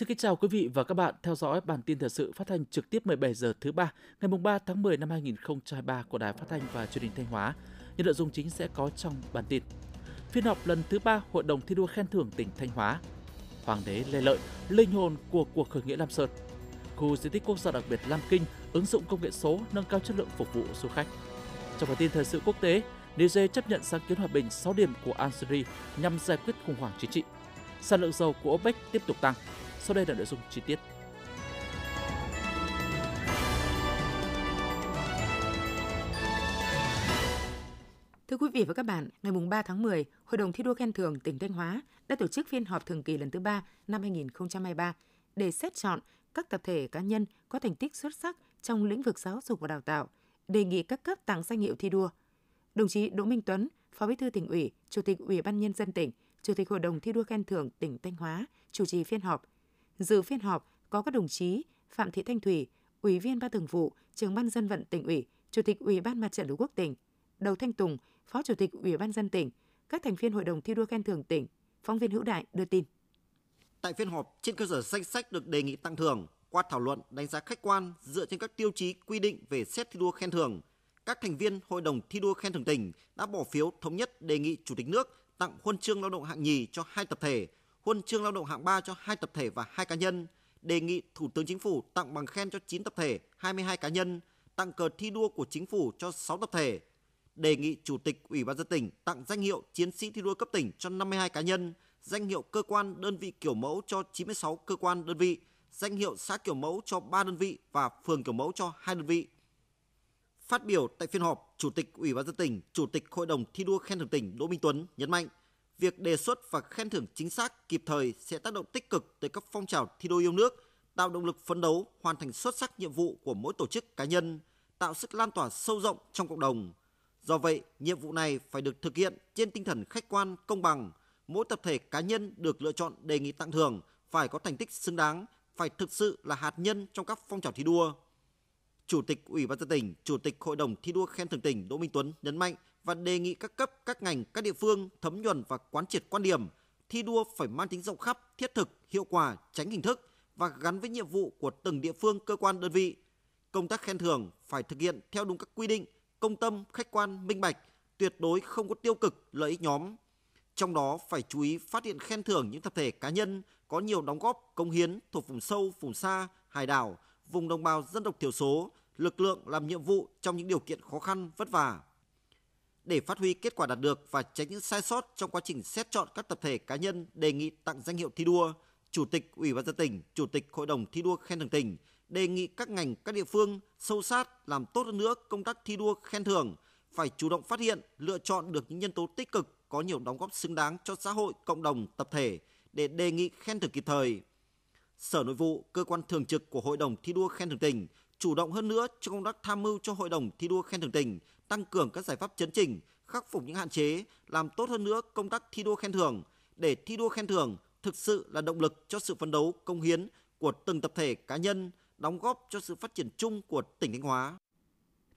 Xin kính chào quý vị và các bạn theo dõi bản tin thời sự phát thanh trực tiếp 17 giờ thứ ba ngày 3 tháng 10 năm 2023 của Đài Phát thanh và Truyền hình Thanh Hóa. Những nội dung chính sẽ có trong bản tin. Phiên họp lần thứ ba Hội đồng thi đua khen thưởng tỉnh Thanh Hóa. Hoàng đế Lê Lợi, linh hồn của cuộc khởi nghĩa Lam Sơn. Khu di tích quốc gia đặc biệt Lam Kinh ứng dụng công nghệ số nâng cao chất lượng phục vụ du khách. Trong bản tin thời sự quốc tế, Niger chấp nhận sáng kiến hòa bình 6 điểm của Algeria nhằm giải quyết khủng hoảng chính trị. Sản lượng dầu của OPEC tiếp tục tăng. Sau đây là nội dung chi tiết. Thưa quý vị và các bạn, ngày 3 tháng 10, Hội đồng thi đua khen thưởng tỉnh Thanh Hóa đã tổ chức phiên họp thường kỳ lần thứ 3 năm 2023 để xét chọn các tập thể cá nhân có thành tích xuất sắc trong lĩnh vực giáo dục và đào tạo, đề nghị các cấp tặng danh hiệu thi đua. Đồng chí Đỗ Minh Tuấn, Phó Bí thư tỉnh ủy, Chủ tịch Ủy ban nhân dân tỉnh, Chủ tịch Hội đồng thi đua khen thưởng tỉnh Thanh Hóa chủ trì phiên họp. Dự phiên họp có các đồng chí Phạm Thị Thanh Thủy, Ủy viên Ban Thường vụ, Trưởng ban dân vận tỉnh ủy, Chủ tịch Ủy ban Mặt trận Tổ quốc tỉnh, Đầu Thanh Tùng, Phó Chủ tịch Ủy ban dân tỉnh, các thành viên Hội đồng thi đua khen thưởng tỉnh. Phóng viên Hữu Đại đưa tin. Tại phiên họp, trên cơ sở danh sách được đề nghị tặng thưởng, qua thảo luận đánh giá khách quan dựa trên các tiêu chí quy định về xét thi đua khen thưởng, các thành viên Hội đồng thi đua khen thưởng tỉnh đã bỏ phiếu thống nhất đề nghị Chủ tịch nước tặng huân chương lao động hạng nhì cho hai tập thể, huân chương lao động hạng 3 cho hai tập thể và hai cá nhân, đề nghị Thủ tướng Chính phủ tặng bằng khen cho 9 tập thể, 22 cá nhân, tặng cờ thi đua của chính phủ cho 6 tập thể, đề nghị Chủ tịch Ủy ban dân tỉnh tặng danh hiệu Chiến sĩ thi đua cấp tỉnh cho 52 cá nhân, danh hiệu cơ quan đơn vị kiểu mẫu cho 96 cơ quan đơn vị, danh hiệu xã kiểu mẫu cho 3 đơn vị và phường kiểu mẫu cho 2 đơn vị. Phát biểu tại phiên họp, Chủ tịch Ủy ban dân tỉnh, Chủ tịch Hội đồng thi đua khen thưởng tỉnh Đỗ Minh Tuấn nhấn mạnh, việc đề xuất và khen thưởng chính xác, kịp thời sẽ tác động tích cực tới các phong trào thi đua yêu nước, tạo động lực phấn đấu hoàn thành xuất sắc nhiệm vụ của mỗi tổ chức cá nhân, tạo sức lan tỏa sâu rộng trong cộng đồng. Do vậy, nhiệm vụ này phải được thực hiện trên tinh thần khách quan, công bằng. Mỗi tập thể cá nhân được lựa chọn đề nghị tặng thưởng phải có thành tích xứng đáng, phải thực sự là hạt nhân trong các phong trào thi đua. Chủ tịch Ủy ban dân tỉnh, Chủ tịch Hội đồng thi đua khen thưởng tỉnh Đỗ Minh Tuấn nhấn mạnh và đề nghị các cấp, các ngành, các địa phương thấm nhuần và quán triệt quan điểm thi đua phải mang tính rộng khắp, thiết thực, hiệu quả, tránh hình thức và gắn với nhiệm vụ của từng địa phương, cơ quan, đơn vị. Công tác khen thưởng phải thực hiện theo đúng các quy định, công tâm, khách quan, minh bạch, tuyệt đối không có tiêu cực, lợi ích nhóm. Trong đó phải chú ý phát hiện khen thưởng những tập thể cá nhân có nhiều đóng góp, công hiến thuộc vùng sâu, vùng xa, hải đảo, vùng đồng bào dân tộc thiểu số, lực lượng làm nhiệm vụ trong những điều kiện khó khăn, vất vả. Để phát huy kết quả đạt được và tránh những sai sót trong quá trình xét chọn các tập thể cá nhân đề nghị tặng danh hiệu thi đua, Chủ tịch Ủy ban dân tỉnh, Chủ tịch Hội đồng thi đua khen thưởng tỉnh đề nghị các ngành, các địa phương sâu sát làm tốt hơn nữa công tác thi đua khen thưởng, phải chủ động phát hiện, lựa chọn được những nhân tố tích cực có nhiều đóng góp xứng đáng cho xã hội, cộng đồng, tập thể để đề nghị khen thưởng kịp thời. Sở Nội vụ, cơ quan thường trực của Hội đồng thi đua khen thưởng tỉnh chủ động hơn nữa trong công tác tham mưu cho Hội đồng thi đua khen thưởng tỉnh tăng cường các giải pháp chấn chỉnh, khắc phục những hạn chế, làm tốt hơn nữa công tác thi đua khen thưởng để thi đua khen thưởng thực sự là động lực cho sự phấn đấu, công hiến của từng tập thể cá nhân, đóng góp cho sự phát triển chung của tỉnh Thanh Hóa.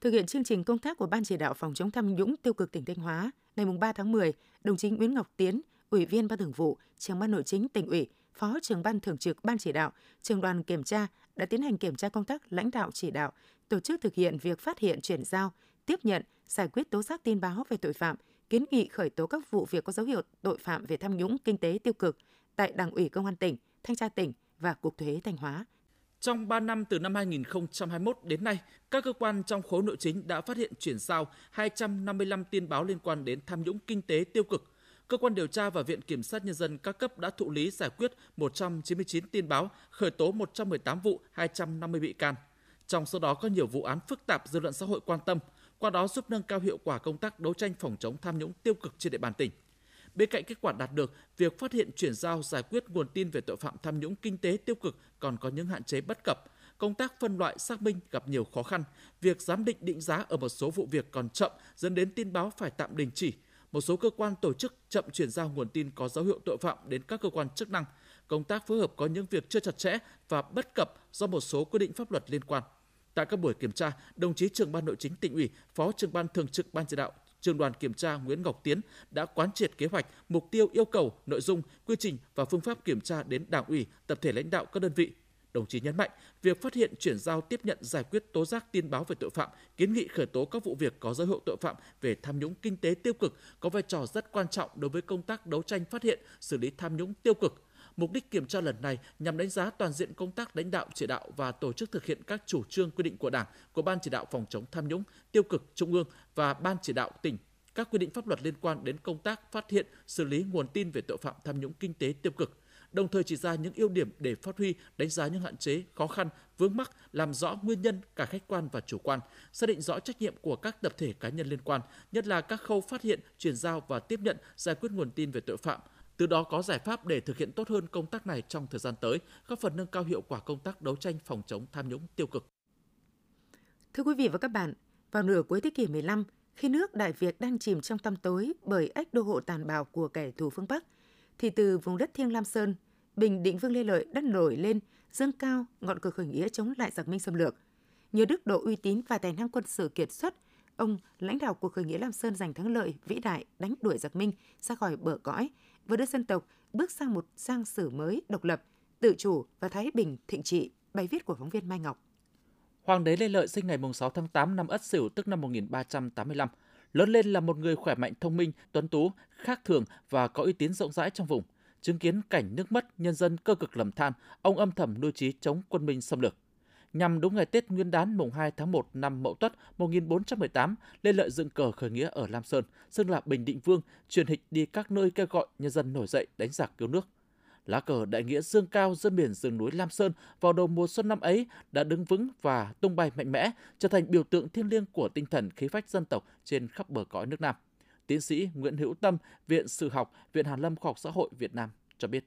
Thực hiện chương trình công tác của Ban chỉ đạo phòng chống tham nhũng tiêu cực tỉnh Thanh Hóa, ngày 3 tháng 10, đồng chí Nguyễn Ngọc Tiến, Ủy viên Ban Thường vụ, Trưởng ban Nội chính tỉnh ủy, Phó trưởng ban thường trực Ban chỉ đạo, trường đoàn kiểm tra đã tiến hành kiểm tra công tác lãnh đạo chỉ đạo, tổ chức thực hiện việc phát hiện chuyển giao, tiếp nhận, giải quyết tố giác tin báo về tội phạm, kiến nghị khởi tố các vụ việc có dấu hiệu tội phạm về tham nhũng kinh tế tiêu cực tại Đảng ủy Công an tỉnh, Thanh tra tỉnh và Cục Thuế Thanh Hóa. Trong 3 năm từ năm 2021 đến nay, các cơ quan trong khối nội chính đã phát hiện chuyển giao 255 tin báo liên quan đến tham nhũng kinh tế tiêu cực. Cơ quan điều tra và Viện Kiểm sát Nhân dân các cấp đã thụ lý giải quyết 199 tin báo, khởi tố 118 vụ, 250 bị can. Trong số đó có nhiều vụ án phức tạp dư luận xã hội quan tâm, qua đó giúp nâng cao hiệu quả công tác đấu tranh phòng chống tham nhũng tiêu cực trên địa bàn tỉnh. Bên cạnh kết quả đạt được, việc phát hiện chuyển giao giải quyết nguồn tin về tội phạm tham nhũng kinh tế tiêu cực còn có những hạn chế bất cập. Công tác phân loại xác minh gặp nhiều khó khăn, việc giám định định giá ở một số vụ việc còn chậm dẫn đến tin báo phải tạm đình chỉ. Một số cơ quan tổ chức chậm chuyển giao nguồn tin có dấu hiệu tội phạm đến các cơ quan chức năng. Công tác phối hợp có những việc chưa chặt chẽ và bất cập do một số quy định pháp luật liên quan. Tại các buổi kiểm tra, đồng chí trưởng ban nội chính tỉnh ủy, phó trưởng ban thường trực ban chỉ đạo Trường đoàn kiểm tra Nguyễn Ngọc Tiến đã quán triệt kế hoạch, mục tiêu yêu cầu, nội dung, quy trình và phương pháp kiểm tra đến Đảng ủy, tập thể lãnh đạo các đơn vị, Đồng chí nhấn mạnh, việc phát hiện, chuyển giao, tiếp nhận, giải quyết tố giác tin báo về tội phạm, kiến nghị khởi tố các vụ việc có dấu hiệu tội phạm về tham nhũng kinh tế tiêu cực có vai trò rất quan trọng đối với công tác đấu tranh phát hiện, xử lý tham nhũng tiêu cực. Mục đích kiểm tra lần này nhằm đánh giá toàn diện công tác lãnh đạo chỉ đạo và tổ chức thực hiện các chủ trương quy định của Đảng, của Ban chỉ đạo phòng chống tham nhũng tiêu cực Trung ương và Ban chỉ đạo tỉnh. Các quy định pháp luật liên quan đến công tác phát hiện, xử lý nguồn tin về tội phạm tham nhũng kinh tế tiêu cực đồng thời chỉ ra những ưu điểm để phát huy, đánh giá những hạn chế, khó khăn, vướng mắc, làm rõ nguyên nhân cả khách quan và chủ quan, xác định rõ trách nhiệm của các tập thể cá nhân liên quan, nhất là các khâu phát hiện, chuyển giao và tiếp nhận, giải quyết nguồn tin về tội phạm, từ đó có giải pháp để thực hiện tốt hơn công tác này trong thời gian tới, góp phần nâng cao hiệu quả công tác đấu tranh phòng chống tham nhũng tiêu cực. Thưa quý vị và các bạn, vào nửa cuối thế kỷ 15, khi nước Đại Việt đang chìm trong tăm tối bởi ách đô hộ tàn bạo của kẻ thù phương Bắc, thì từ vùng đất thiêng Lam Sơn, Bình Định Vương Lê Lợi đã nổi lên, dâng cao ngọn cờ khởi nghĩa chống lại giặc Minh xâm lược. Nhờ đức độ uy tín và tài năng quân sự kiệt xuất, ông lãnh đạo cuộc khởi nghĩa Lam Sơn giành thắng lợi vĩ đại đánh đuổi giặc Minh ra khỏi bờ cõi và đưa dân tộc bước sang một giang sử mới độc lập, tự chủ và thái bình thịnh trị. Bài viết của phóng viên Mai Ngọc. Hoàng đế Lê Lợi sinh ngày 6 tháng 8 năm Ất Sửu tức năm 1385. Lớn lên là một người khỏe mạnh thông minh, tuấn tú, khác thường và có uy tín rộng rãi trong vùng. Chứng kiến cảnh nước mất, nhân dân cơ cực lầm than, ông âm thầm nuôi trí chống quân Minh xâm lược. Nhằm đúng ngày Tết Nguyên đán mùng 2 tháng 1 năm Mậu Tuất 1418, Lê Lợi dựng cờ khởi nghĩa ở Lam Sơn, xưng là Bình Định Vương, truyền hịch đi các nơi kêu gọi nhân dân nổi dậy đánh giặc cứu nước. Lá cờ đại nghĩa dương cao giữa miền rừng núi Lam Sơn vào đầu mùa xuân năm ấy đã đứng vững và tung bay mạnh mẽ, trở thành biểu tượng thiêng liêng của tinh thần khí phách dân tộc trên khắp bờ cõi nước Nam. Tiến sĩ Nguyễn Hữu Tâm, Viện Sử học, Viện Hàn Lâm Khoa học Xã hội Việt Nam cho biết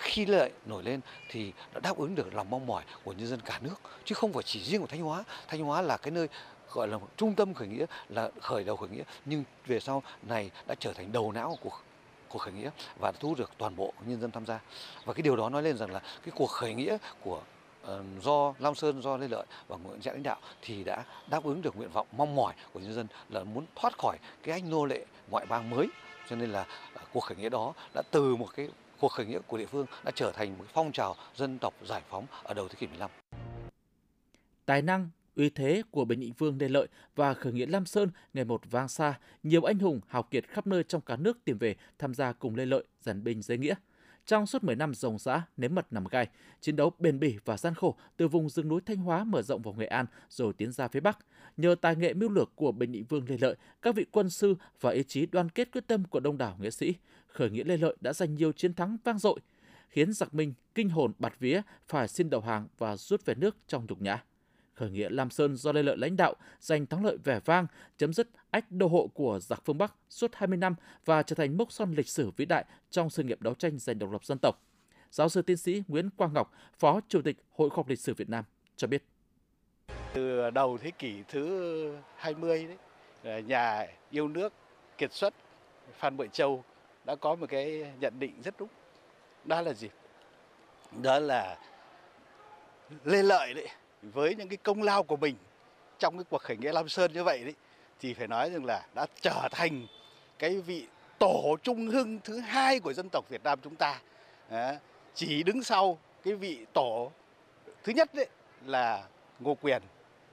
khi lợi nổi lên thì đã đáp ứng được lòng mong mỏi của nhân dân cả nước chứ không phải chỉ riêng của thanh hóa. Thanh hóa là cái nơi gọi là trung tâm khởi nghĩa là khởi đầu khởi nghĩa nhưng về sau này đã trở thành đầu não của cuộc khởi nghĩa và thu hút được toàn bộ nhân dân tham gia. Và cái điều đó nói lên rằng là cái cuộc khởi nghĩa của uh, do Lam Sơn do Lê Lợi và Nguyễn Giãn lãnh đạo thì đã đáp ứng được nguyện vọng mong mỏi của nhân dân là muốn thoát khỏi cái anh nô lệ ngoại bang mới. Cho nên là uh, cuộc khởi nghĩa đó đã từ một cái cuộc khởi nghĩa của địa phương đã trở thành một phong trào dân tộc giải phóng ở đầu thế kỷ 15. Tài năng, uy thế của Bình Định Vương Lê Lợi và khởi nghĩa Lam Sơn ngày một vang xa, nhiều anh hùng hào kiệt khắp nơi trong cả nước tìm về tham gia cùng Lê Lợi giành binh giới nghĩa. Trong suốt 10 năm rồng giã, nếm mật nằm gai, chiến đấu bền bỉ và gian khổ từ vùng rừng núi Thanh Hóa mở rộng vào Nghệ An rồi tiến ra phía Bắc. Nhờ tài nghệ mưu lược của Bình Định Vương Lê Lợi, các vị quân sư và ý chí đoàn kết quyết tâm của đông đảo nghĩa sĩ, khởi nghĩa Lê Lợi đã giành nhiều chiến thắng vang dội, khiến giặc Minh kinh hồn bạt vía phải xin đầu hàng và rút về nước trong nhục nhã khởi nghĩa Lam Sơn do Lê Lợi lãnh đạo giành thắng lợi vẻ vang, chấm dứt ách đô hộ của giặc phương Bắc suốt 20 năm và trở thành mốc son lịch sử vĩ đại trong sự nghiệp đấu tranh giành độc lập dân tộc. Giáo sư tiến sĩ Nguyễn Quang Ngọc, Phó Chủ tịch Hội khoa học lịch sử Việt Nam cho biết. Từ đầu thế kỷ thứ 20 đấy, ờ, nhà yêu nước kiệt xuất Phan Bội Châu đã có một cái nhận định rất đúng. Đó là gì? Đó là Lê Lợi đấy với những cái công lao của mình trong cái cuộc khởi nghĩa Lam Sơn như vậy đấy thì phải nói rằng là đã trở thành cái vị tổ trung hưng thứ hai của dân tộc Việt Nam chúng ta chỉ đứng sau cái vị tổ thứ nhất đấy là Ngô Quyền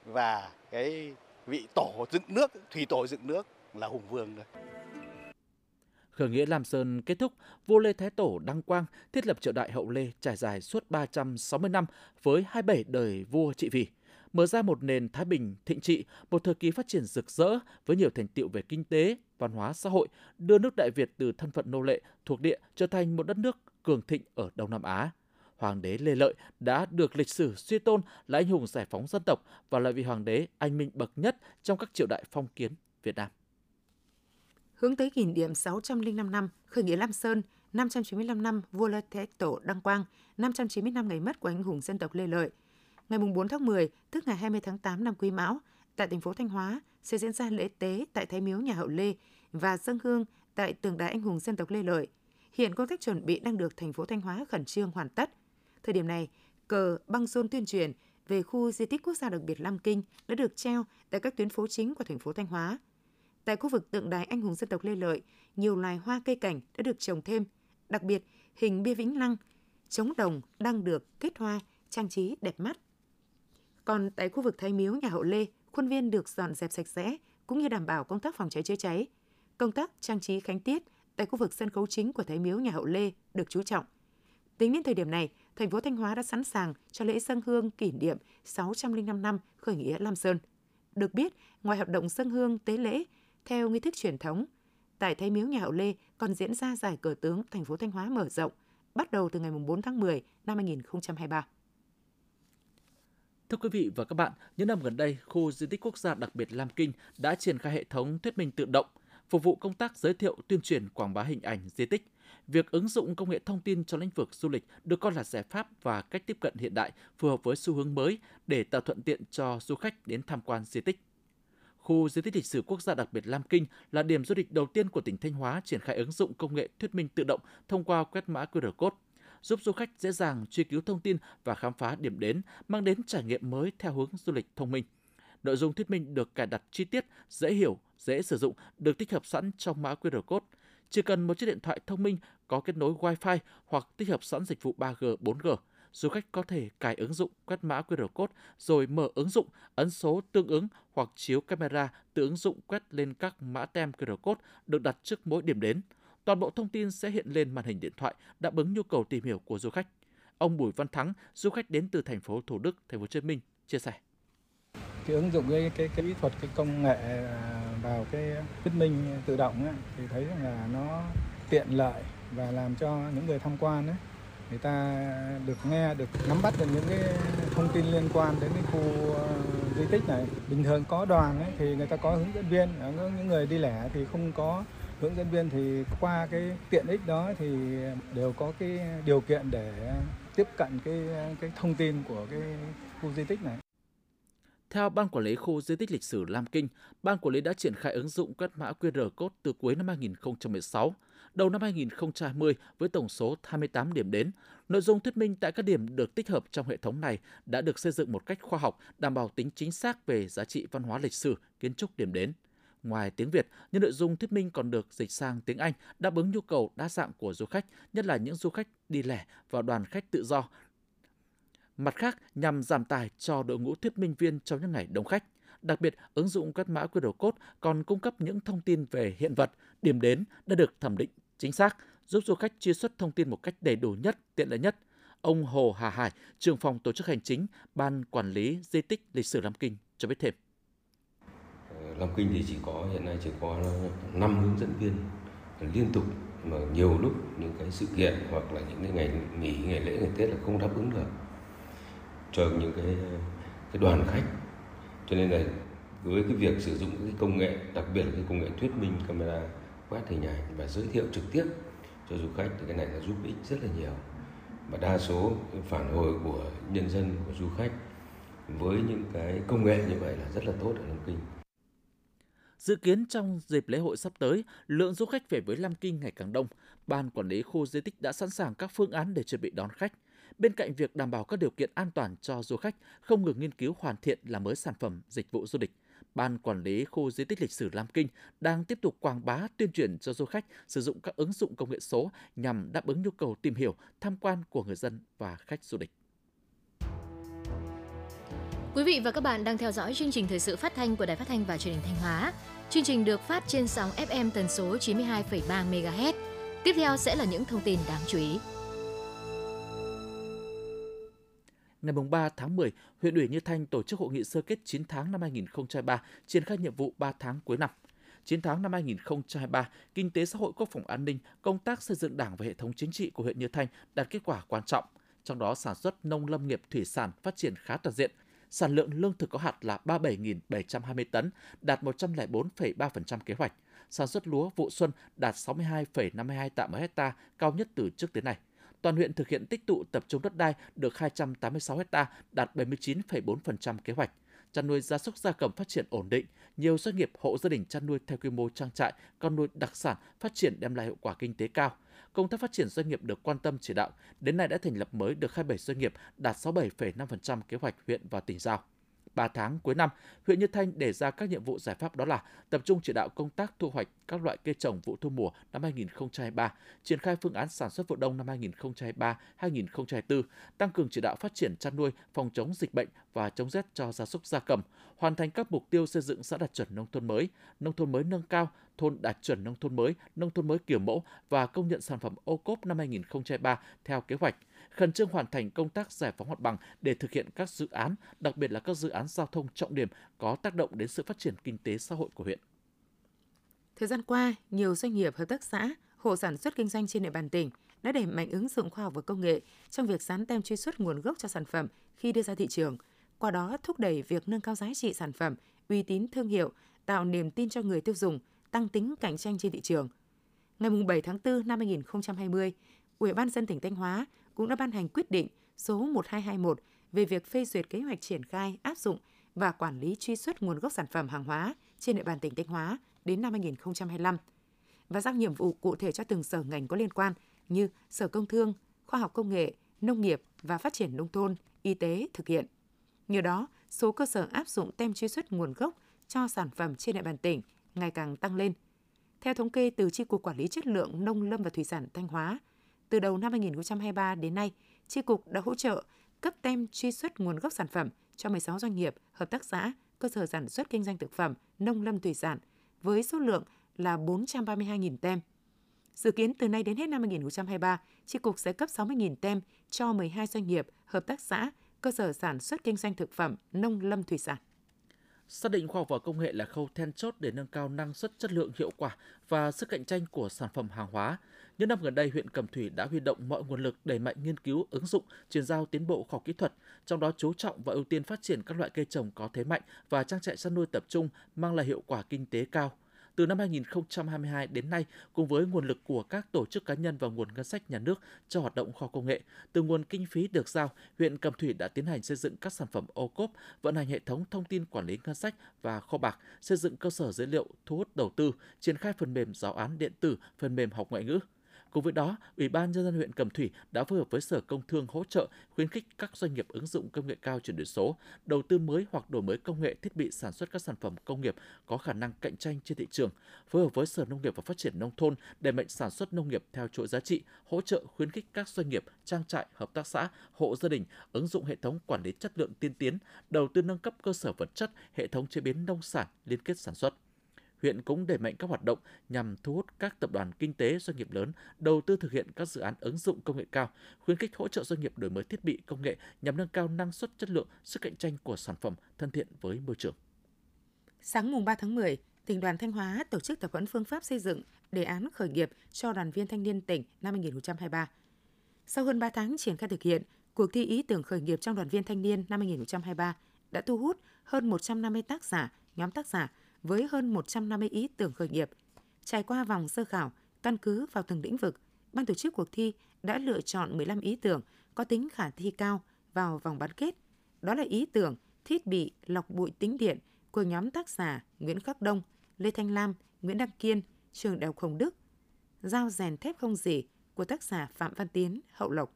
và cái vị tổ dựng nước thủy tổ dựng nước là Hùng Vương thôi. Khởi nghĩa Lam Sơn kết thúc, vua Lê Thái Tổ đăng quang thiết lập triều đại hậu Lê trải dài suốt 360 năm với 27 đời vua trị vì, mở ra một nền thái bình thịnh trị, một thời kỳ phát triển rực rỡ với nhiều thành tiệu về kinh tế, văn hóa xã hội, đưa nước Đại Việt từ thân phận nô lệ thuộc địa trở thành một đất nước cường thịnh ở Đông Nam Á. Hoàng đế Lê Lợi đã được lịch sử suy tôn là anh hùng giải phóng dân tộc và là vị hoàng đế anh minh bậc nhất trong các triều đại phong kiến Việt Nam hướng tới kỷ niệm 605 năm khởi nghĩa Lam Sơn, 595 năm vua Lê Thế Tổ đăng quang, 590 năm ngày mất của anh hùng dân tộc Lê Lợi. Ngày 4 tháng 10, tức ngày 20 tháng 8 năm Quý Mão, tại thành phố Thanh Hóa sẽ diễn ra lễ tế tại Thái Miếu nhà hậu Lê và dân hương tại tượng đài anh hùng dân tộc Lê Lợi. Hiện công tác chuẩn bị đang được thành phố Thanh Hóa khẩn trương hoàn tất. Thời điểm này, cờ băng rôn tuyên truyền về khu di tích quốc gia đặc biệt Lam Kinh đã được treo tại các tuyến phố chính của thành phố Thanh Hóa. Tại khu vực tượng đài anh hùng dân tộc Lê Lợi, nhiều loài hoa cây cảnh đã được trồng thêm. Đặc biệt, hình bia vĩnh lăng, trống đồng đang được kết hoa, trang trí đẹp mắt. Còn tại khu vực Thái Miếu nhà hậu Lê, khuôn viên được dọn dẹp sạch sẽ cũng như đảm bảo công tác phòng cháy chữa cháy. Công tác trang trí khánh tiết tại khu vực sân khấu chính của Thái Miếu nhà hậu Lê được chú trọng. Tính đến thời điểm này, thành phố Thanh Hóa đã sẵn sàng cho lễ dân hương kỷ niệm 605 năm khởi nghĩa Lam Sơn. Được biết, ngoài hoạt động dân hương tế lễ theo nghi thức truyền thống, tại Thái Miếu nhà hậu Lê còn diễn ra giải cờ tướng thành phố Thanh Hóa mở rộng, bắt đầu từ ngày 4 tháng 10 năm 2023. Thưa quý vị và các bạn, những năm gần đây, khu di tích quốc gia đặc biệt Lam Kinh đã triển khai hệ thống thuyết minh tự động, phục vụ công tác giới thiệu, tuyên truyền, quảng bá hình ảnh di tích. Việc ứng dụng công nghệ thông tin cho lĩnh vực du lịch được coi là giải pháp và cách tiếp cận hiện đại phù hợp với xu hướng mới để tạo thuận tiện cho du khách đến tham quan di tích. Khu di tích lịch sử quốc gia đặc biệt Lam Kinh là điểm du lịch đầu tiên của tỉnh Thanh Hóa triển khai ứng dụng công nghệ thuyết minh tự động thông qua quét mã QR code giúp du khách dễ dàng truy cứu thông tin và khám phá điểm đến, mang đến trải nghiệm mới theo hướng du lịch thông minh. Nội dung thuyết minh được cài đặt chi tiết, dễ hiểu, dễ sử dụng, được tích hợp sẵn trong mã QR code. Chỉ cần một chiếc điện thoại thông minh có kết nối Wi-Fi hoặc tích hợp sẵn dịch vụ 3G, 4G, du khách có thể cài ứng dụng quét mã QR code rồi mở ứng dụng, ấn số tương ứng hoặc chiếu camera từ ứng dụng quét lên các mã tem QR code được đặt trước mỗi điểm đến – Toàn bộ thông tin sẽ hiện lên màn hình điện thoại đáp ứng nhu cầu tìm hiểu của du khách. Ông Bùi Văn Thắng, du khách đến từ thành phố Thủ Đức, thành phố Hồ Chí Minh chia sẻ. Cái ứng dụng cái cái cái kỹ thuật cái công nghệ à, vào cái thuyết minh tự động ấy, thì thấy rằng là nó tiện lợi và làm cho những người tham quan ấy, người ta được nghe được nắm bắt được những cái thông tin liên quan đến cái khu ờ, di tích này bình thường có đoàn ấy, thì người ta có hướng dẫn viên những người đi lẻ thì không có hướng dẫn viên thì qua cái tiện ích đó thì đều có cái điều kiện để tiếp cận cái cái thông tin của cái khu di tích này. Theo Ban Quản lý Khu Di tích Lịch sử Lam Kinh, Ban Quản lý đã triển khai ứng dụng quét mã QR code từ cuối năm 2016, đầu năm 2020 với tổng số 28 điểm đến. Nội dung thuyết minh tại các điểm được tích hợp trong hệ thống này đã được xây dựng một cách khoa học, đảm bảo tính chính xác về giá trị văn hóa lịch sử, kiến trúc điểm đến. Ngoài tiếng Việt, những nội dung thuyết minh còn được dịch sang tiếng Anh, đáp ứng nhu cầu đa dạng của du khách, nhất là những du khách đi lẻ và đoàn khách tự do. Mặt khác, nhằm giảm tài cho đội ngũ thuyết minh viên trong những ngày đông khách. Đặc biệt, ứng dụng quét mã QR code còn cung cấp những thông tin về hiện vật, điểm đến đã được thẩm định chính xác, giúp du khách chia xuất thông tin một cách đầy đủ nhất, tiện lợi nhất. Ông Hồ Hà Hải, trưởng phòng tổ chức hành chính, Ban Quản lý Di tích Lịch sử Lam Kinh cho biết thêm. Long Kinh thì chỉ có, hiện nay chỉ có 5 hướng dẫn viên liên tục, mà nhiều lúc những cái sự kiện hoặc là những cái ngày nghỉ, ngày lễ, ngày Tết là không đáp ứng được cho những cái cái đoàn khách. Cho nên là với cái việc sử dụng cái công nghệ, đặc biệt là cái công nghệ thuyết minh camera quét hình ảnh và giới thiệu trực tiếp cho du khách thì cái này là giúp ích rất là nhiều. Và đa số phản hồi của nhân dân, của du khách với những cái công nghệ như vậy là rất là tốt ở Long Kinh. Dự kiến trong dịp lễ hội sắp tới, lượng du khách về với Lam Kinh ngày càng đông. Ban quản lý khu di tích đã sẵn sàng các phương án để chuẩn bị đón khách. Bên cạnh việc đảm bảo các điều kiện an toàn cho du khách, không ngừng nghiên cứu hoàn thiện làm mới sản phẩm dịch vụ du lịch. Ban quản lý khu di tích lịch sử Lam Kinh đang tiếp tục quảng bá tuyên truyền cho du khách sử dụng các ứng dụng công nghệ số nhằm đáp ứng nhu cầu tìm hiểu, tham quan của người dân và khách du lịch. Quý vị và các bạn đang theo dõi chương trình thời sự phát thanh của Đài Phát thanh và Truyền hình Thanh Hóa. Chương trình được phát trên sóng FM tần số 92,3 MHz. Tiếp theo sẽ là những thông tin đáng chú ý. Ngày 3 tháng 10, huyện ủy Như Thanh tổ chức hội nghị sơ kết 9 tháng năm 2023, triển khai nhiệm vụ 3 tháng cuối năm. 9 tháng năm 2023, kinh tế xã hội quốc phòng an ninh, công tác xây dựng đảng và hệ thống chính trị của huyện Như Thanh đạt kết quả quan trọng. Trong đó, sản xuất nông lâm nghiệp thủy sản phát triển khá toàn diện – sản lượng lương thực có hạt là 37.720 tấn, đạt 104,3% kế hoạch. Sản xuất lúa vụ xuân đạt 62,52 tạ một hecta, cao nhất từ trước tới nay. Toàn huyện thực hiện tích tụ tập trung đất đai được 286 hecta, đạt 79,4% kế hoạch chăn nuôi gia súc gia cầm phát triển ổn định, nhiều doanh nghiệp hộ gia đình chăn nuôi theo quy mô trang trại, con nuôi đặc sản phát triển đem lại hiệu quả kinh tế cao. Công tác phát triển doanh nghiệp được quan tâm chỉ đạo, đến nay đã thành lập mới được 27 doanh nghiệp đạt 67,5% kế hoạch huyện và tỉnh giao. 3 tháng cuối năm, huyện Như Thanh đề ra các nhiệm vụ giải pháp đó là tập trung chỉ đạo công tác thu hoạch các loại cây trồng vụ thu mùa năm 2023, triển khai phương án sản xuất vụ đông năm 2023-2024, tăng cường chỉ đạo phát triển chăn nuôi, phòng chống dịch bệnh và chống rét cho gia súc gia cầm, hoàn thành các mục tiêu xây dựng xã đạt chuẩn nông thôn mới, nông thôn mới nâng cao, thôn đạt chuẩn nông thôn mới, nông thôn mới kiểu mẫu và công nhận sản phẩm ô cốp năm 2023 theo kế hoạch, khẩn trương hoàn thành công tác giải phóng mặt bằng để thực hiện các dự án, đặc biệt là các dự án giao thông trọng điểm có tác động đến sự phát triển kinh tế xã hội của huyện. Thời gian qua, nhiều doanh nghiệp, hợp tác xã, hộ sản xuất kinh doanh trên địa bàn tỉnh đã đẩy mạnh ứng dụng khoa học và công nghệ trong việc dán tem truy xuất nguồn gốc cho sản phẩm khi đưa ra thị trường, qua đó thúc đẩy việc nâng cao giá trị sản phẩm, uy tín thương hiệu, tạo niềm tin cho người tiêu dùng, tăng tính cạnh tranh trên thị trường. Ngày 7 tháng 4 năm 2020, Ủy ban dân tỉnh Thanh Hóa cũng đã ban hành quyết định số 1221 về việc phê duyệt kế hoạch triển khai, áp dụng và quản lý truy xuất nguồn gốc sản phẩm hàng hóa trên địa bàn tỉnh Thanh Hóa đến năm 2025 và giao nhiệm vụ cụ thể cho từng sở ngành có liên quan như Sở Công Thương, Khoa học Công nghệ, Nông nghiệp và Phát triển Nông thôn, Y tế thực hiện. Nhờ đó, số cơ sở áp dụng tem truy xuất nguồn gốc cho sản phẩm trên địa bàn tỉnh ngày càng tăng lên. Theo thống kê từ Chi cục Quản lý Chất lượng Nông lâm và Thủy sản Thanh Hóa, từ đầu năm 2023 đến nay, Chi cục đã hỗ trợ cấp tem truy xuất nguồn gốc sản phẩm cho 16 doanh nghiệp, hợp tác xã, cơ sở sản xuất kinh doanh thực phẩm, nông lâm thủy sản với số lượng là 432.000 tem. Dự kiến từ nay đến hết năm 2023, Chi cục sẽ cấp 60.000 tem cho 12 doanh nghiệp, hợp tác xã, cơ sở sản xuất kinh doanh thực phẩm, nông lâm thủy sản. Xác định khoa học và công nghệ là khâu then chốt để nâng cao năng suất, chất lượng, hiệu quả và sức cạnh tranh của sản phẩm hàng hóa. Những năm gần đây, huyện Cẩm Thủy đã huy động mọi nguồn lực đẩy mạnh nghiên cứu, ứng dụng, chuyển giao tiến bộ khoa học kỹ thuật, trong đó chú trọng và ưu tiên phát triển các loại cây trồng có thế mạnh và trang trại chăn nuôi tập trung mang lại hiệu quả kinh tế cao – từ năm 2022 đến nay, cùng với nguồn lực của các tổ chức cá nhân và nguồn ngân sách nhà nước cho hoạt động khoa công nghệ, từ nguồn kinh phí được giao, huyện Cẩm Thủy đã tiến hành xây dựng các sản phẩm ô cốp, vận hành hệ thống thông tin quản lý ngân sách và kho bạc, xây dựng cơ sở dữ liệu thu hút đầu tư, triển khai phần mềm giáo án điện tử, phần mềm học ngoại ngữ. Cùng với đó, Ủy ban nhân dân huyện Cẩm Thủy đã phối hợp với Sở Công Thương hỗ trợ khuyến khích các doanh nghiệp ứng dụng công nghệ cao chuyển đổi số, đầu tư mới hoặc đổi mới công nghệ thiết bị sản xuất các sản phẩm công nghiệp có khả năng cạnh tranh trên thị trường, phối hợp với Sở Nông nghiệp và Phát triển nông thôn đẩy mạnh sản xuất nông nghiệp theo chuỗi giá trị, hỗ trợ khuyến khích các doanh nghiệp, trang trại, hợp tác xã, hộ gia đình ứng dụng hệ thống quản lý chất lượng tiên tiến, đầu tư nâng cấp cơ sở vật chất, hệ thống chế biến nông sản liên kết sản xuất huyện cũng đẩy mạnh các hoạt động nhằm thu hút các tập đoàn kinh tế doanh nghiệp lớn đầu tư thực hiện các dự án ứng dụng công nghệ cao, khuyến khích hỗ trợ doanh nghiệp đổi mới thiết bị công nghệ nhằm nâng cao năng suất chất lượng, sức cạnh tranh của sản phẩm thân thiện với môi trường. Sáng mùng 3 tháng 10, tỉnh đoàn Thanh Hóa tổ chức tập huấn phương pháp xây dựng đề án khởi nghiệp cho đoàn viên thanh niên tỉnh năm 2023. Sau hơn 3 tháng triển khai thực hiện, cuộc thi ý tưởng khởi nghiệp trong đoàn viên thanh niên năm 2023 đã thu hút hơn 150 tác giả, nhóm tác giả với hơn 150 ý tưởng khởi nghiệp. Trải qua vòng sơ khảo, căn cứ vào từng lĩnh vực, ban tổ chức cuộc thi đã lựa chọn 15 ý tưởng có tính khả thi cao vào vòng bán kết. Đó là ý tưởng thiết bị lọc bụi tính điện của nhóm tác giả Nguyễn Khắc Đông, Lê Thanh Lam, Nguyễn Đăng Kiên, trường Đại học Hồng Đức, Giao rèn thép không dỉ của tác giả Phạm Văn Tiến, Hậu Lộc.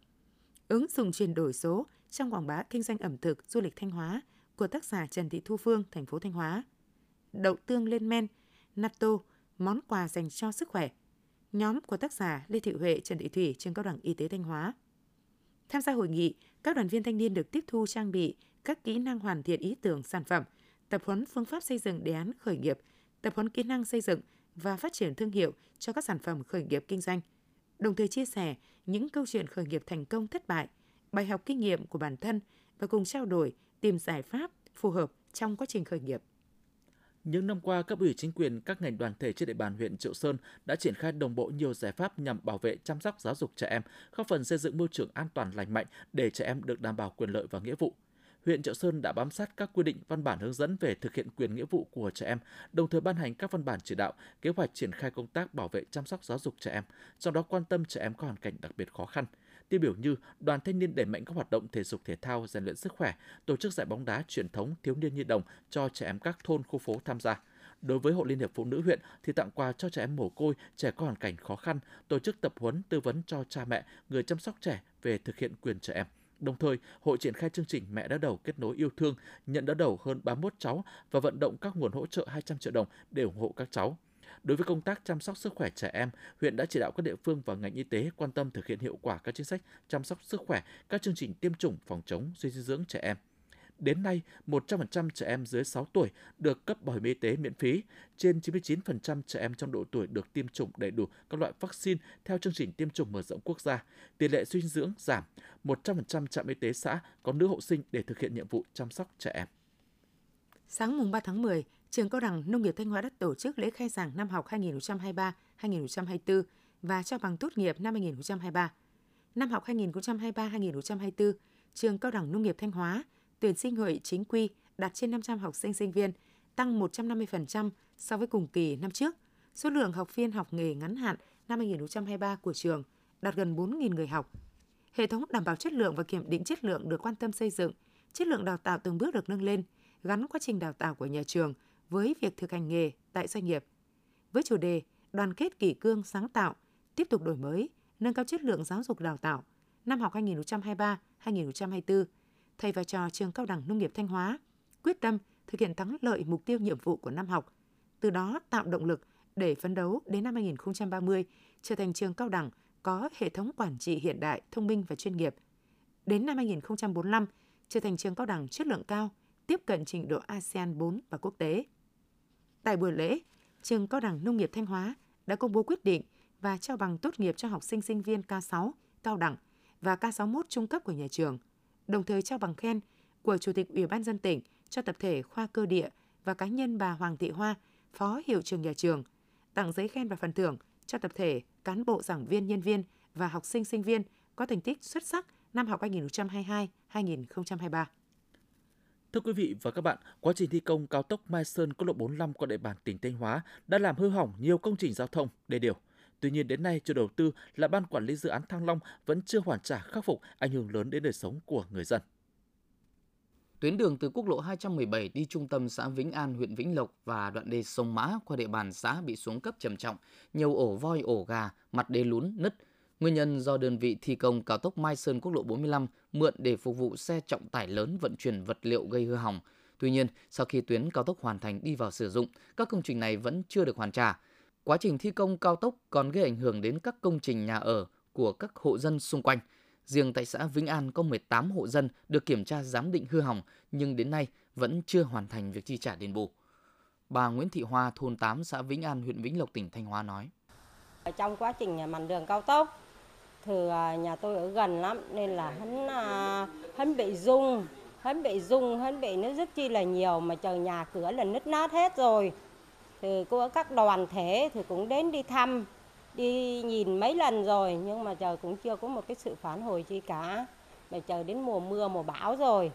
Ứng dụng chuyển đổi số trong quảng bá kinh doanh ẩm thực du lịch Thanh Hóa của tác giả Trần Thị Thu Phương, thành phố Thanh Hóa đậu tương lên men, natto, món quà dành cho sức khỏe. Nhóm của tác giả Lê Thị Huệ, Trần Thị Thủy, trường Cao đẳng Y tế Thanh Hóa. Tham gia hội nghị, các đoàn viên thanh niên được tiếp thu trang bị các kỹ năng hoàn thiện ý tưởng sản phẩm, tập huấn phương pháp xây dựng đề án khởi nghiệp, tập huấn kỹ năng xây dựng và phát triển thương hiệu cho các sản phẩm khởi nghiệp kinh doanh, đồng thời chia sẻ những câu chuyện khởi nghiệp thành công thất bại, bài học kinh nghiệm của bản thân và cùng trao đổi tìm giải pháp phù hợp trong quá trình khởi nghiệp. Những năm qua, cấp ủy chính quyền các ngành đoàn thể trên địa bàn huyện Triệu Sơn đã triển khai đồng bộ nhiều giải pháp nhằm bảo vệ chăm sóc giáo dục trẻ em, góp phần xây dựng môi trường an toàn lành mạnh để trẻ em được đảm bảo quyền lợi và nghĩa vụ. Huyện Triệu Sơn đã bám sát các quy định văn bản hướng dẫn về thực hiện quyền nghĩa vụ của trẻ em, đồng thời ban hành các văn bản chỉ đạo, kế hoạch triển khai công tác bảo vệ chăm sóc giáo dục trẻ em, trong đó quan tâm trẻ em có hoàn cảnh đặc biệt khó khăn, tiêu biểu như đoàn thanh niên đẩy mạnh các hoạt động thể dục thể thao rèn luyện sức khỏe, tổ chức giải bóng đá truyền thống thiếu niên nhi đồng cho trẻ em các thôn khu phố tham gia. Đối với Hội Liên hiệp Phụ nữ huyện thì tặng quà cho trẻ em mồ côi, trẻ có hoàn cảnh khó khăn, tổ chức tập huấn tư vấn cho cha mẹ, người chăm sóc trẻ về thực hiện quyền trẻ em. Đồng thời, hội triển khai chương trình Mẹ đỡ đầu kết nối yêu thương, nhận đỡ đầu hơn 31 cháu và vận động các nguồn hỗ trợ 200 triệu đồng để ủng hộ các cháu. Đối với công tác chăm sóc sức khỏe trẻ em, huyện đã chỉ đạo các địa phương và ngành y tế quan tâm thực hiện hiệu quả các chính sách chăm sóc sức khỏe, các chương trình tiêm chủng phòng chống suy dinh dưỡng trẻ em. Đến nay, 100% trẻ em dưới 6 tuổi được cấp bảo hiểm y tế miễn phí, trên 99% trẻ em trong độ tuổi được tiêm chủng đầy đủ các loại vaccine theo chương trình tiêm chủng mở rộng quốc gia. Tỷ lệ suy dinh dưỡng giảm, 100% trạm y tế xã có nữ hộ sinh để thực hiện nhiệm vụ chăm sóc trẻ em. Sáng mùng 3 tháng 10, Trường Cao đẳng Nông nghiệp Thanh Hóa đã tổ chức lễ khai giảng năm học 2023-2024 và trao bằng tốt nghiệp năm 2023. Năm học 2023-2024, Trường Cao đẳng Nông nghiệp Thanh Hóa tuyển sinh hội chính quy đạt trên 500 học sinh sinh viên, tăng 150% so với cùng kỳ năm trước. Số lượng học viên học nghề ngắn hạn năm 2023 của trường đạt gần 4.000 người học. Hệ thống đảm bảo chất lượng và kiểm định chất lượng được quan tâm xây dựng, chất lượng đào tạo từng bước được nâng lên, gắn quá trình đào tạo của nhà trường với việc thực hành nghề tại doanh nghiệp. Với chủ đề đoàn kết kỷ cương sáng tạo, tiếp tục đổi mới, nâng cao chất lượng giáo dục đào tạo, năm học 2023-2024, thầy và trò trường Cao đẳng Nông nghiệp Thanh Hóa quyết tâm thực hiện thắng lợi mục tiêu nhiệm vụ của năm học, từ đó tạo động lực để phấn đấu đến năm 2030 trở thành trường cao đẳng có hệ thống quản trị hiện đại, thông minh và chuyên nghiệp. Đến năm 2045 trở thành trường cao đẳng chất lượng cao, tiếp cận trình độ ASEAN 4 và quốc tế. Tại buổi lễ, trường Cao đẳng Nông nghiệp Thanh Hóa đã công bố quyết định và trao bằng tốt nghiệp cho học sinh sinh viên K6 cao đẳng và K61 trung cấp của nhà trường, đồng thời trao bằng khen của Chủ tịch Ủy ban dân tỉnh cho tập thể khoa cơ địa và cá nhân bà Hoàng Thị Hoa, Phó Hiệu trưởng nhà trường, tặng giấy khen và phần thưởng cho tập thể cán bộ giảng viên, nhân viên và học sinh sinh viên có thành tích xuất sắc năm học 2022-2023. Thưa quý vị và các bạn, quá trình thi công cao tốc Mai Sơn quốc lộ 45 qua địa bàn tỉnh Thanh Hóa đã làm hư hỏng nhiều công trình giao thông, đề điều. Tuy nhiên đến nay chủ đầu tư là ban quản lý dự án Thăng Long vẫn chưa hoàn trả khắc phục ảnh hưởng lớn đến đời sống của người dân. Tuyến đường từ quốc lộ 217 đi trung tâm xã Vĩnh An, huyện Vĩnh Lộc và đoạn đê sông Mã qua địa bàn xã bị xuống cấp trầm trọng, nhiều ổ voi ổ gà, mặt đê lún, nứt. Nguyên nhân do đơn vị thi công cao tốc Mai Sơn quốc lộ 45 mượn để phục vụ xe trọng tải lớn vận chuyển vật liệu gây hư hỏng. Tuy nhiên, sau khi tuyến cao tốc hoàn thành đi vào sử dụng, các công trình này vẫn chưa được hoàn trả. Quá trình thi công cao tốc còn gây ảnh hưởng đến các công trình nhà ở của các hộ dân xung quanh. Riêng tại xã Vĩnh An có 18 hộ dân được kiểm tra giám định hư hỏng nhưng đến nay vẫn chưa hoàn thành việc chi trả đền bù. Bà Nguyễn Thị Hoa, thôn 8 xã Vĩnh An, huyện Vĩnh Lộc, tỉnh Thanh Hóa nói. Trong quá trình mặt đường cao tốc, thì à, nhà tôi ở gần lắm nên là hắn à, hắn bị rung, hắn bị rung, hắn bị nó rất chi là nhiều mà chờ nhà cửa là nứt nát hết rồi. Thì có các đoàn thể thì cũng đến đi thăm đi nhìn mấy lần rồi nhưng mà chờ cũng chưa có một cái sự phản hồi chi cả mà chờ đến mùa mưa mùa bão rồi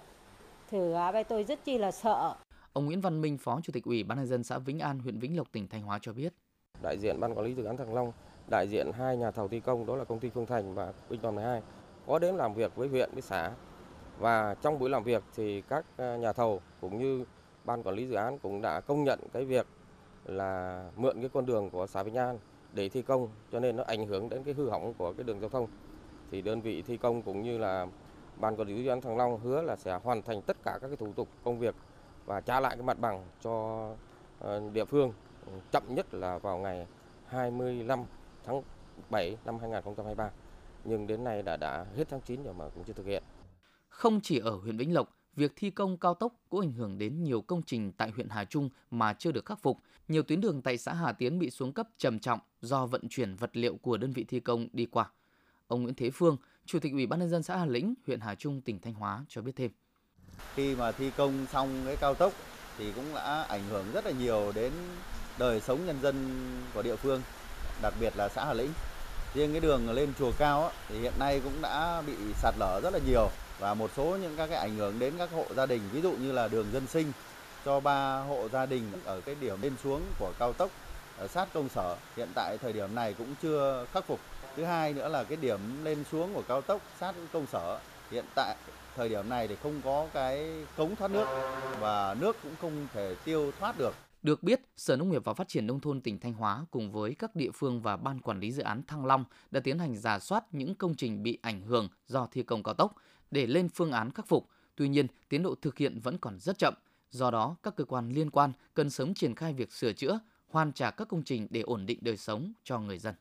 thì bây tôi rất chi là sợ Ông Nguyễn Văn Minh, Phó Chủ tịch Ủy ban nhân dân xã Vĩnh An, huyện Vĩnh Lộc, tỉnh Thanh Hóa cho biết. Đại diện ban quản lý dự án Thăng Long, đại diện hai nhà thầu thi công, đó là công ty Phương Thành và Binh đoàn 12 có đến làm việc với huyện, với xã và trong buổi làm việc thì các ờ, nhà thầu cũng như ban quản lý dự án cũng đã công nhận cái việc là mượn cái con đường của xã Vĩnh An để thi công, cho nên nó ảnh hưởng đến cái hư hỏng của cái đường giao thông. Thì đơn vị thi công cũng như là ban quản lý dự án Thăng Long hứa là sẽ hoàn thành tất cả các cái thủ tục công việc và trả lại cái mặt bằng cho ờ, địa phương, chậm nhất là vào ngày 25 tháng 7 năm 2023. Nhưng đến nay đã đã hết tháng 9 rồi mà cũng chưa thực hiện. Không chỉ ở huyện Vĩnh Lộc, việc thi công cao tốc cũng ảnh hưởng đến nhiều công trình tại huyện Hà Trung mà chưa được khắc phục. Nhiều tuyến đường tại xã Hà Tiến bị xuống cấp trầm trọng do vận chuyển vật liệu của đơn vị thi công đi qua. Ông Nguyễn Thế Phương, Chủ tịch Ủy ban nhân dân xã Hà Lĩnh, huyện Hà Trung, tỉnh Thanh Hóa cho biết thêm. Khi mà thi công xong cái cao tốc thì cũng đã ảnh hưởng rất là nhiều đến đời sống nhân dân của địa phương, đặc biệt là xã Hà Lĩnh. Riêng cái đường lên chùa Cao thì hiện nay cũng đã bị sạt lở rất là nhiều và một số những các cái ảnh hưởng đến các hộ gia đình, ví dụ như là đường dân sinh cho ba hộ gia đình ở cái điểm lên xuống của cao tốc ở sát công sở, hiện tại thời điểm này cũng chưa khắc phục thứ hai nữa là cái điểm lên xuống của cao tốc, sát công sở, hiện tại thời điểm này thì không có cái cống thoát nước và nước cũng không thể tiêu thoát được được biết, Sở Nông nghiệp và Phát triển Nông thôn tỉnh Thanh Hóa cùng với các địa phương và Ban Quản lý Dự án Thăng Long đã tiến hành giả soát những công trình bị ảnh hưởng do thi công cao tốc, để lên phương án khắc phục. Tuy nhiên, tiến độ thực hiện vẫn còn rất chậm. Do đó, các cơ quan liên quan cần sớm triển khai việc sửa chữa, hoàn trả các công trình để ổn định đời sống cho người dân.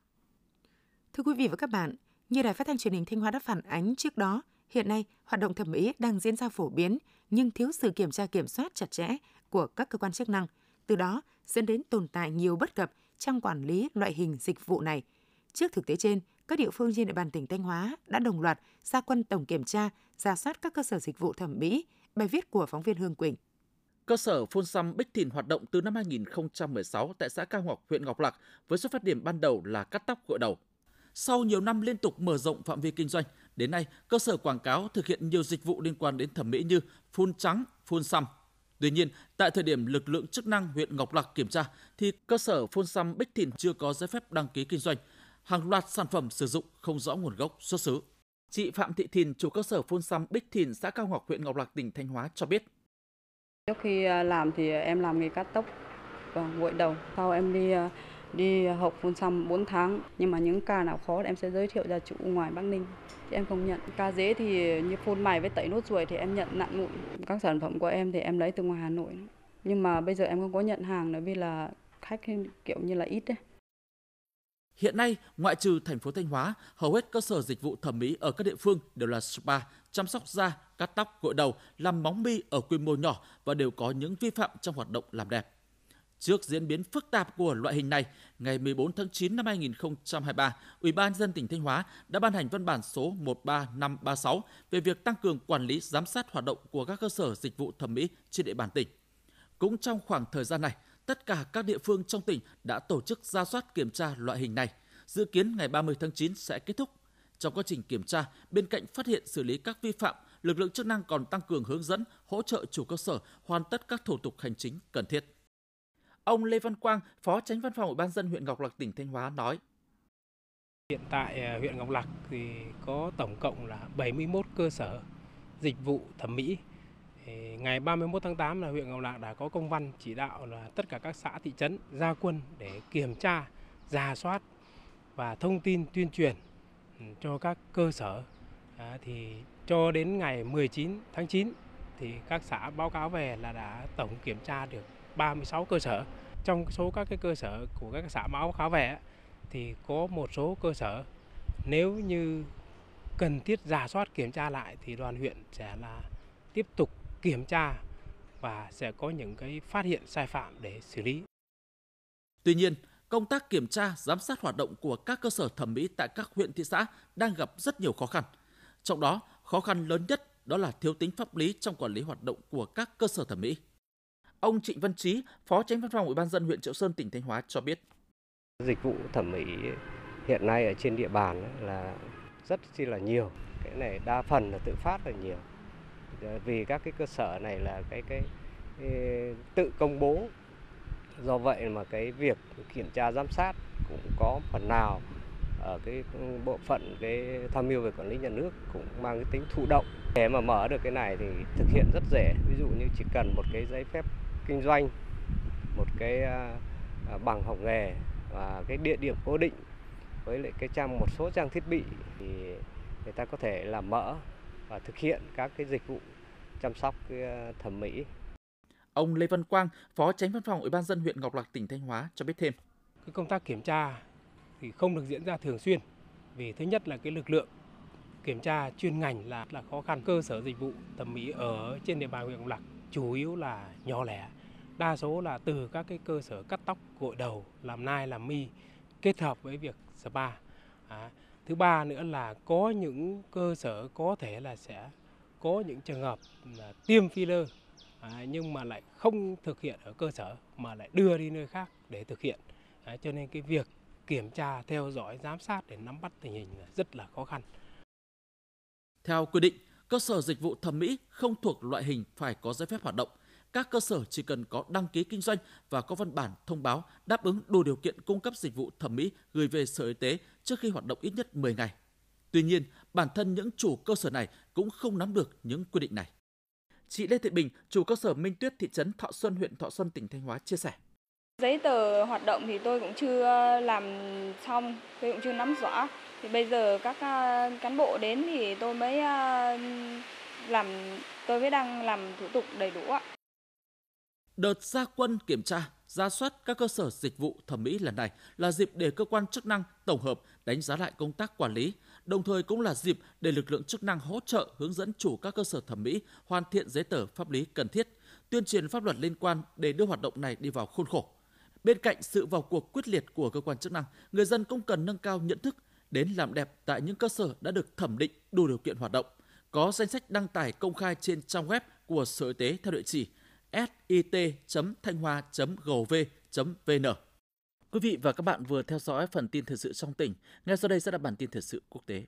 Thưa quý vị và các bạn, như Đài Phát thanh Truyền hình Thanh Hóa đã phản ánh trước đó, hiện nay hoạt động thẩm mỹ đang diễn ra phổ biến nhưng thiếu sự kiểm tra kiểm soát chặt chẽ của các cơ quan chức năng, từ đó dẫn đến tồn tại nhiều bất cập trong quản lý loại hình dịch vụ này. Trước thực tế trên, các địa phương trên địa bàn tỉnh Thanh Hóa đã đồng loạt ra quân tổng kiểm tra, ra soát các cơ sở dịch vụ thẩm mỹ. Bài viết của phóng viên Hương Quỳnh. Cơ sở phun xăm Bích Thìn hoạt động từ năm 2016 tại xã Cao Ngọc, huyện Ngọc Lặc với xuất phát điểm ban đầu là cắt tóc gội đầu. Sau nhiều năm liên tục mở rộng phạm vi kinh doanh, đến nay cơ sở quảng cáo thực hiện nhiều dịch vụ liên quan đến thẩm mỹ như phun trắng, phun xăm. Tuy nhiên, tại thời điểm lực lượng chức năng huyện Ngọc Lặc kiểm tra thì cơ sở phun xăm Bích Thìn chưa có giấy phép đăng ký kinh doanh. Hàng loạt sản phẩm sử dụng không rõ nguồn gốc xuất xứ. Chị Phạm Thị Thìn, chủ cơ sở phun xăm Bích Thìn, xã Cao Ngọc, huyện Ngọc Lặc, tỉnh Thanh Hóa cho biết. Trước khi à, làm thì em làm nghề cắt tóc và gội đầu. Sau em đi à, đi học phun xăm 4 tháng. Nhưng mà những ca nào khó thì em sẽ giới thiệu ra chủ ngoài Bắc Ninh. Thì em không nhận. Ca dễ thì như phun mày với tẩy nốt ruồi thì em nhận nặng mụn các sản phẩm của em thì em lấy từ ngoài Hà Nội. Nhưng mà bây giờ em không có nhận hàng nữa vì là khách kiểu như là ít đấy Hiện nay, ngoại trừ thành phố Thanh Hóa, hầu hết cơ sở dịch vụ thẩm mỹ ở các địa phương đều là spa, chăm sóc da, cắt tóc, gội đầu, làm móng mi ở quy mô nhỏ và đều có những vi phạm trong hoạt động làm đẹp. Trước diễn biến phức tạp của loại hình này, ngày 14 tháng 9 năm 2023, Ủy ban dân tỉnh Thanh Hóa đã ban hành văn bản số 13536 về việc tăng cường quản lý giám sát hoạt động của các cơ sở dịch vụ thẩm mỹ trên địa bàn tỉnh. Cũng trong khoảng thời gian này, tất cả các địa phương trong tỉnh đã tổ chức ra soát kiểm tra loại hình này. Dự kiến ngày 30 tháng 9 sẽ kết thúc. Trong quá trình kiểm tra, bên cạnh phát hiện xử lý các vi phạm, lực lượng chức năng còn tăng cường hướng dẫn, hỗ trợ chủ cơ sở hoàn tất các thủ tục hành chính cần thiết. Ông Lê Văn Quang, Phó Tránh Văn phòng Ủy ban dân huyện Ngọc Lặc tỉnh Thanh Hóa nói: Hiện tại à, huyện Ngọc Lặc thì có tổng cộng là 71 cơ sở dịch vụ thẩm mỹ. Ngày 31 tháng 8 là huyện Ngọc Lặc đã có công văn chỉ đạo là tất cả các xã thị trấn ra quân để kiểm tra, giả soát và thông tin tuyên truyền ừ, cho các cơ sở. À, thì cho đến ngày 19 tháng 9 thì các xã báo cáo về là đã tổng kiểm tra được 36 cơ sở. Trong số các cái cơ sở của các xã máu khá vẻ thì có một số cơ sở nếu như cần thiết giả soát kiểm tra lại thì đoàn huyện sẽ là tiếp tục kiểm tra và sẽ có những cái phát hiện sai phạm để xử lý. Tuy nhiên, công tác kiểm tra, giám sát hoạt động của các cơ sở thẩm mỹ tại các huyện thị xã đang gặp rất nhiều khó khăn. Trong đó, khó khăn lớn nhất đó là thiếu tính pháp lý trong quản lý hoạt động của các cơ sở thẩm mỹ. Ông Trịnh Văn Trí, Phó Tránh Văn phòng Ủy ban dân huyện Triệu Sơn tỉnh Thanh Hóa cho biết. Dịch vụ thẩm mỹ hiện nay ở trên địa bàn là rất chi là nhiều. Cái này đa phần là tự phát là nhiều. Ờ, vì các cái cơ sở này là cái cái, cái tự công bố. Do vậy mà cái việc kiểm tra giám sát cũng có phần nào ở cái bộ phận cái tham mưu về quản lý nhà nước cũng mang cái tính thụ động để mà mở được cái này thì thực hiện rất dễ ví dụ như chỉ cần một cái giấy phép kinh doanh một cái à, à, bằng học nghề và cái địa điểm cố định với lại cái trang một số trang thiết bị thì người ta có thể làm mở và thực hiện các cái dịch vụ chăm sóc cái à, thẩm mỹ. Ông Lê Văn Quang, Phó Tránh Văn phòng Ủy ban dân huyện Ngọc Lặc tỉnh Thanh Hóa cho biết thêm. Cái công tác kiểm tra thì không được diễn ra thường xuyên vì thứ nhất là cái lực lượng kiểm tra chuyên ngành là là khó khăn cơ sở dịch vụ thẩm mỹ ở trên địa bàn huyện Ngọc Lặc chủ yếu là nhỏ lẻ đa số là từ các cái cơ sở cắt tóc gội đầu làm nai làm mi kết hợp với việc spa. À, thứ ba nữa là có những cơ sở có thể là sẽ có những trường hợp là tiêm filler à, nhưng mà lại không thực hiện ở cơ sở mà lại đưa đi nơi khác để thực hiện. À, cho nên cái việc kiểm tra theo dõi giám sát để nắm bắt tình hình rất là khó khăn. Theo quy định cơ sở dịch vụ thẩm mỹ không thuộc loại hình phải có giấy phép hoạt động các cơ sở chỉ cần có đăng ký kinh doanh và có văn bản thông báo đáp ứng đủ điều kiện cung cấp dịch vụ thẩm mỹ gửi về Sở Y tế trước khi hoạt động ít nhất 10 ngày. Tuy nhiên, bản thân những chủ cơ sở này cũng không nắm được những quy định này. Chị Lê Thị Bình, chủ cơ sở Minh Tuyết thị trấn Thọ Xuân, huyện Thọ Xuân, tỉnh Thanh Hóa chia sẻ. Giấy tờ hoạt động thì tôi cũng chưa làm xong, tôi cũng chưa nắm rõ. Thì bây giờ các à, cán bộ đến thì tôi mới à, làm tôi mới đang làm thủ tục đầy đủ ạ. Đợt gia quân kiểm tra, ra soát các cơ sở dịch vụ thẩm mỹ lần này là dịp để cơ quan chức năng tổng hợp đánh giá lại công tác quản lý, đồng thời cũng là dịp để lực lượng chức năng hỗ trợ hướng dẫn chủ các cơ sở thẩm mỹ hoàn thiện giấy tờ pháp lý cần thiết, tuyên truyền pháp luật liên quan để đưa hoạt động này đi vào khuôn khổ. Bên cạnh sự vào cuộc quyết liệt của cơ quan chức năng, người dân cũng cần nâng cao nhận thức đến làm đẹp tại những cơ sở đã được thẩm định đủ điều kiện hoạt động. Có danh sách đăng tải công khai trên trang web của Sở Y tế theo địa chỉ sit.thanhhoa.gov.vn. Quý vị và các bạn vừa theo dõi phần tin thời sự trong tỉnh. Ngay sau đây sẽ là bản tin thời sự quốc tế.